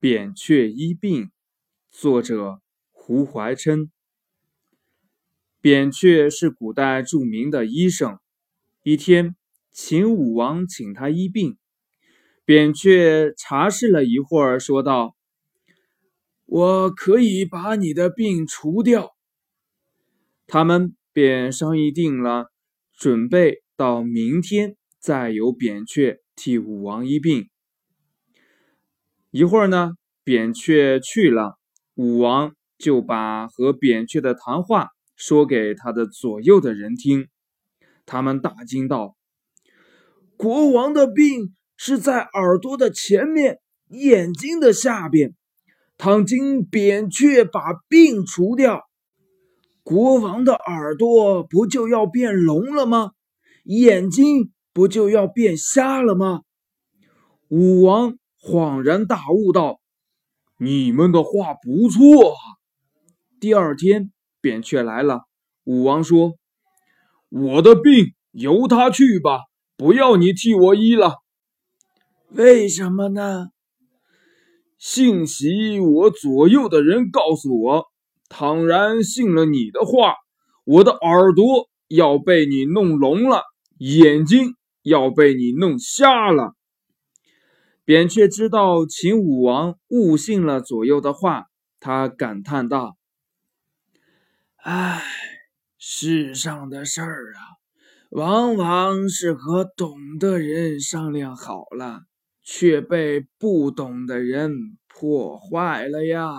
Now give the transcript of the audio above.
扁鹊医病，作者胡怀琛。扁鹊是古代著名的医生。一天，秦武王请他医病，扁鹊查视了一会儿，说道：“我可以把你的病除掉。”他们便商议定了，准备到明天再由扁鹊替武王医病。一会儿呢，扁鹊去了，武王就把和扁鹊的谈话说给他的左右的人听。他们大惊道：“国王的病是在耳朵的前面，眼睛的下边。倘经扁鹊把病除掉，国王的耳朵不就要变聋了吗？眼睛不就要变瞎了吗？”武王。恍然大悟道：“你们的话不错。”第二天，扁鹊来了。武王说：“我的病由他去吧，不要你替我医了。”为什么呢？信喜我左右的人告诉我，倘然信了你的话，我的耳朵要被你弄聋了，眼睛要被你弄瞎了。扁鹊知道秦武王误信了左右的话，他感叹道：“唉，世上的事儿啊，往往是和懂的人商量好了，却被不懂的人破坏了呀。”